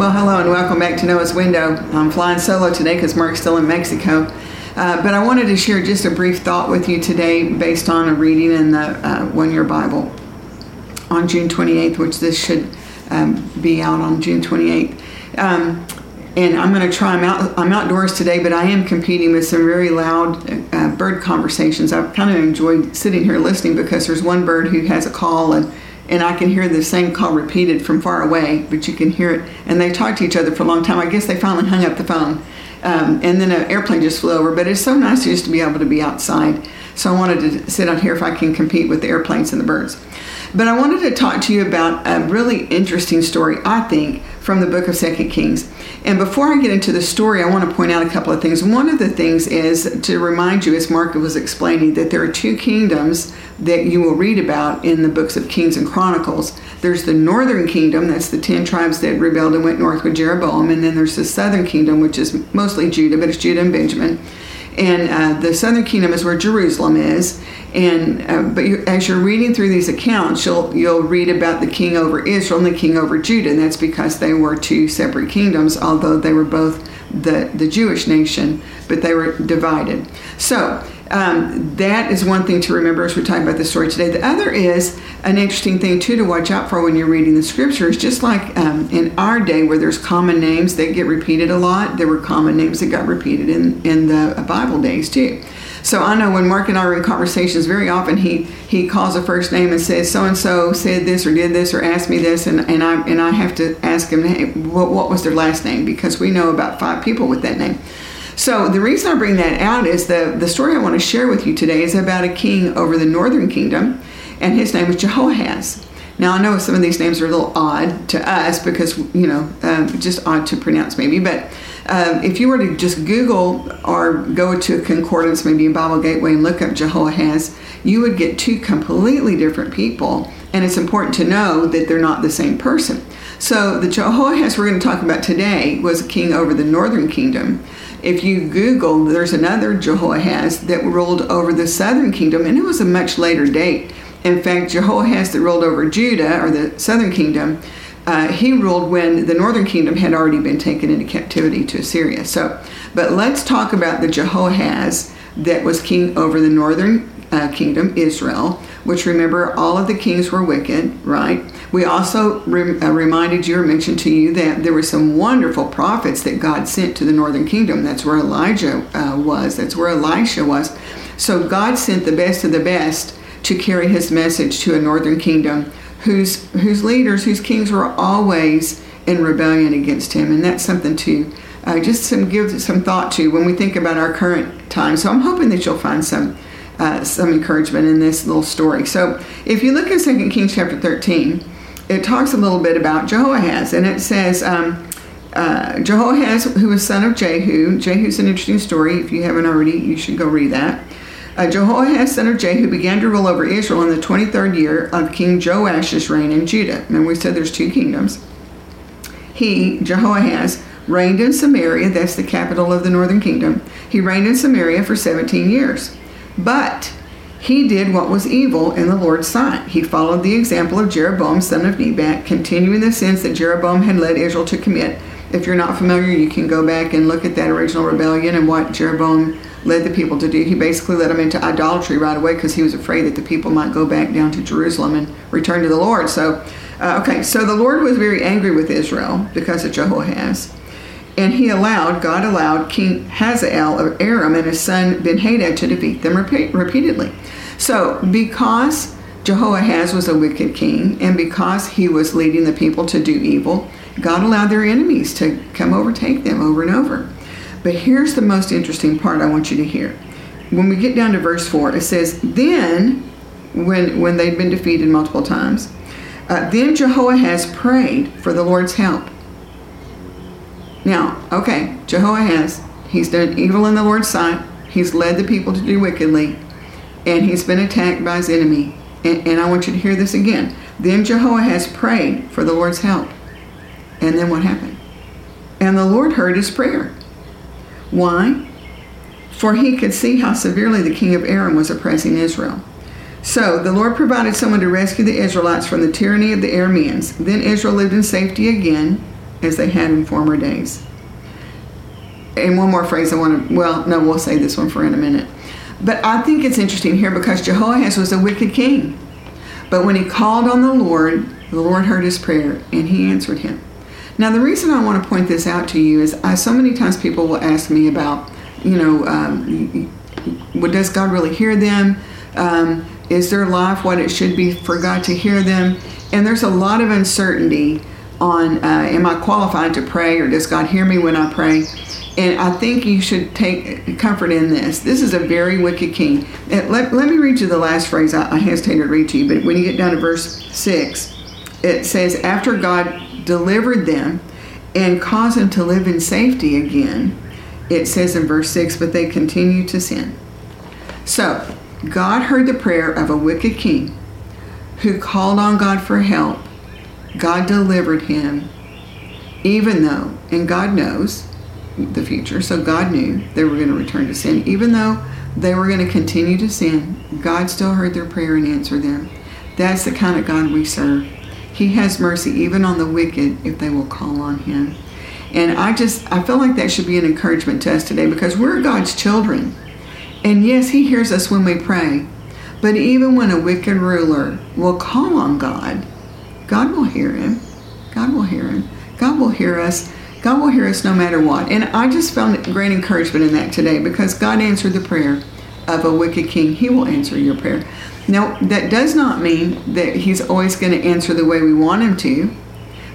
Well, hello and welcome back to Noah's Window. I'm flying solo today because Mark's still in Mexico. Uh, but I wanted to share just a brief thought with you today based on a reading in the uh, One Year Bible on June 28th, which this should um, be out on June 28th. Um, and I'm going to try. I'm out. I'm outdoors today, but I am competing with some very loud uh, bird conversations. I've kind of enjoyed sitting here listening because there's one bird who has a call and and I can hear the same call repeated from far away, but you can hear it. And they talked to each other for a long time. I guess they finally hung up the phone. Um, and then an airplane just flew over. But it's so nice just to be able to be outside. So I wanted to sit out here if I can compete with the airplanes and the birds. But I wanted to talk to you about a really interesting story, I think, from the book of Second Kings. And before I get into the story, I want to point out a couple of things. One of the things is to remind you, as Mark was explaining, that there are two kingdoms that you will read about in the books of Kings and Chronicles. There's the northern kingdom, that's the 10 tribes that rebelled and went north with Jeroboam. And then there's the southern kingdom, which is mostly Judah, but it's Judah and Benjamin and uh, the southern kingdom is where Jerusalem is. And uh, but you, as you're reading through these accounts, you'll you'll read about the king over Israel and the king over Judah, and that's because they were two separate kingdoms, although they were both the the Jewish nation, but they were divided. So um, that is one thing to remember as we're talking about the story today. The other is an interesting thing too to watch out for when you're reading the scriptures. Just like um, in our day, where there's common names that get repeated a lot, there were common names that got repeated in in the Bible days too. So I know when Mark and I are in conversations, very often he he calls a first name and says so and so said this or did this or asked me this, and, and I and I have to ask him hey, what, what was their last name because we know about five people with that name. So the reason I bring that out is the the story I want to share with you today is about a king over the northern kingdom, and his name was Jehoahaz. Now I know some of these names are a little odd to us because you know um, just odd to pronounce maybe, but um, if you were to just Google or go to a concordance, maybe in Bible Gateway, and look up Jehoahaz, you would get two completely different people. And it's important to know that they're not the same person. So the Jehoahaz we're going to talk about today was a king over the northern kingdom. If you Google, there's another Jehoahaz that ruled over the southern kingdom, and it was a much later date. In fact, Jehoahaz that ruled over Judah, or the southern kingdom, uh, he ruled when the northern kingdom had already been taken into captivity to Assyria. So, but let's talk about the Jehoahaz that was king over the northern uh, kingdom, Israel, which remember all of the kings were wicked, right? We also re- uh, reminded you or mentioned to you that there were some wonderful prophets that God sent to the northern kingdom. That's where Elijah uh, was, that's where Elisha was. So God sent the best of the best to carry his message to a northern kingdom whose whose leaders, whose kings were always in rebellion against him, and that's something to uh, just some give some thought to when we think about our current time. So I'm hoping that you'll find some uh, some encouragement in this little story. So if you look at 2 Kings chapter 13, it talks a little bit about Jehoahaz, and it says. Um, uh, Jehoahaz, who was son of Jehu, Jehu's an interesting story. If you haven't already, you should go read that. Uh, Jehoahaz, son of Jehu, began to rule over Israel in the 23rd year of King Joash's reign in Judah. And we said there's two kingdoms. He, Jehoahaz, reigned in Samaria, that's the capital of the northern kingdom. He reigned in Samaria for 17 years. But he did what was evil in the Lord's sight. He followed the example of Jeroboam, son of Nebat, continuing the sins that Jeroboam had led Israel to commit. If you're not familiar, you can go back and look at that original rebellion and what Jeroboam led the people to do. He basically led them into idolatry right away because he was afraid that the people might go back down to Jerusalem and return to the Lord. So, uh, okay, so the Lord was very angry with Israel because of Jehoahaz. And he allowed, God allowed King Hazael of Aram and his son Benhadad to defeat them repeat, repeatedly. So, because Jehoahaz was a wicked king, and because he was leading the people to do evil, God allowed their enemies to come overtake them over and over. But here's the most interesting part I want you to hear. When we get down to verse 4, it says, Then, when, when they'd been defeated multiple times, uh, then Jehoahaz prayed for the Lord's help. Now, okay, Jehoahaz, he's done evil in the Lord's sight. He's led the people to do wickedly, and he's been attacked by his enemy. And, and I want you to hear this again. Then Jehoahaz prayed for the Lord's help. And then what happened? And the Lord heard his prayer. Why? For he could see how severely the king of Aram was oppressing Israel. So the Lord provided someone to rescue the Israelites from the tyranny of the Arameans. Then Israel lived in safety again. As they had in former days. And one more phrase I want to, well, no, we'll say this one for in a minute. But I think it's interesting here because Jehoahaz was a wicked king. But when he called on the Lord, the Lord heard his prayer and he answered him. Now, the reason I want to point this out to you is I, so many times people will ask me about, you know, um, does God really hear them? Um, is their life what it should be for God to hear them? And there's a lot of uncertainty on uh, am I qualified to pray or does God hear me when I pray? And I think you should take comfort in this. This is a very wicked king. Let, let me read you the last phrase I, I hesitated to read to you, but when you get down to verse 6, it says, After God delivered them and caused them to live in safety again, it says in verse 6, but they continued to sin. So, God heard the prayer of a wicked king who called on God for help. God delivered him, even though, and God knows the future, so God knew they were going to return to sin. Even though they were going to continue to sin, God still heard their prayer and answered them. That's the kind of God we serve. He has mercy even on the wicked if they will call on Him. And I just, I feel like that should be an encouragement to us today because we're God's children. And yes, He hears us when we pray. But even when a wicked ruler will call on God, God will hear him. God will hear him. God will hear us. God will hear us no matter what. And I just found great encouragement in that today because God answered the prayer of a wicked king. He will answer your prayer. Now, that does not mean that He's always going to answer the way we want Him to,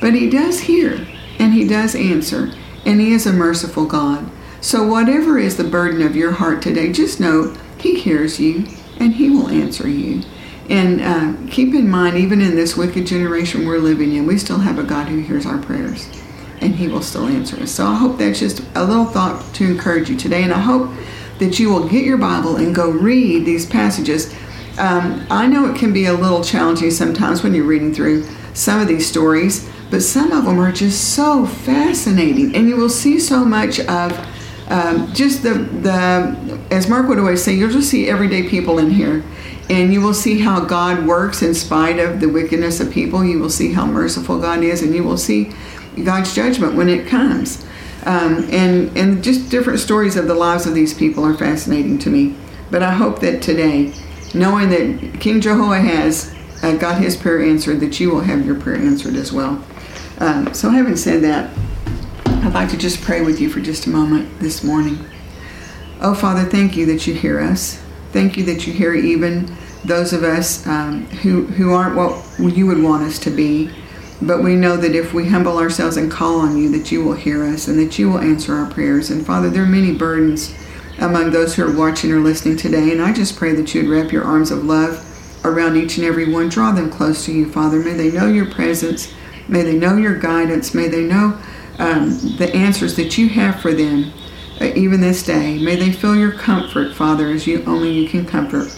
but He does hear and He does answer, and He is a merciful God. So, whatever is the burden of your heart today, just know He hears you and He will answer you. And uh, keep in mind, even in this wicked generation we're living in, we still have a God who hears our prayers and He will still answer us. So I hope that's just a little thought to encourage you today. And I hope that you will get your Bible and go read these passages. Um, I know it can be a little challenging sometimes when you're reading through some of these stories, but some of them are just so fascinating. And you will see so much of um, just the, the, as Mark would always say, you'll just see everyday people in here. And you will see how God works in spite of the wickedness of people. You will see how merciful God is, and you will see God's judgment when it comes. Um, and, and just different stories of the lives of these people are fascinating to me. But I hope that today, knowing that King Jehoahaz uh, got his prayer answered, that you will have your prayer answered as well. Um, so, having said that, I'd like to just pray with you for just a moment this morning. Oh, Father, thank you that you hear us. Thank you that you hear even those of us um, who, who aren't what you would want us to be. But we know that if we humble ourselves and call on you, that you will hear us and that you will answer our prayers. And Father, there are many burdens among those who are watching or listening today. And I just pray that you would wrap your arms of love around each and every one. Draw them close to you, Father. May they know your presence. May they know your guidance. May they know um, the answers that you have for them, uh, even this day. May they feel your comfort, Father, as you only you can comfort.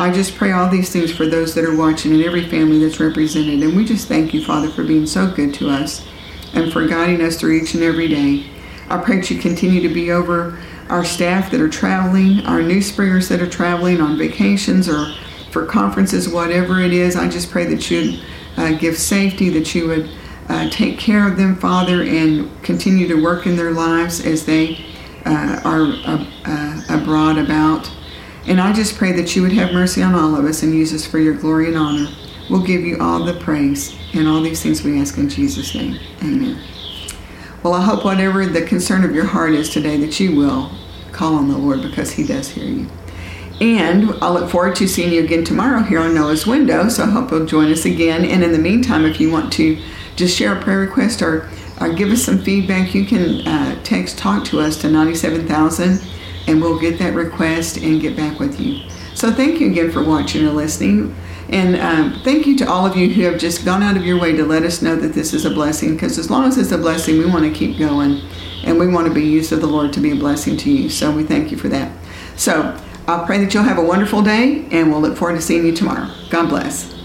I just pray all these things for those that are watching and every family that's represented. And we just thank you, Father, for being so good to us and for guiding us through each and every day. I pray that you continue to be over our staff that are traveling, our new springers that are traveling on vacations or for conferences, whatever it is. I just pray that you'd uh, give safety, that you would uh, take care of them, Father, and continue to work in their lives as they uh, are uh, uh, abroad about. And I just pray that you would have mercy on all of us and use us for your glory and honor. We'll give you all the praise and all these things we ask in Jesus' name. Amen. Well, I hope whatever the concern of your heart is today that you will call on the Lord because he does hear you. And I look forward to seeing you again tomorrow here on Noah's Window. So I hope you'll join us again. And in the meantime, if you want to just share a prayer request or, or give us some feedback, you can uh, text talk to us to 97000 and we'll get that request and get back with you. So thank you again for watching and listening. And um, thank you to all of you who have just gone out of your way to let us know that this is a blessing because as long as it's a blessing, we want to keep going and we want to be used of the Lord to be a blessing to you. So we thank you for that. So I pray that you'll have a wonderful day and we'll look forward to seeing you tomorrow. God bless.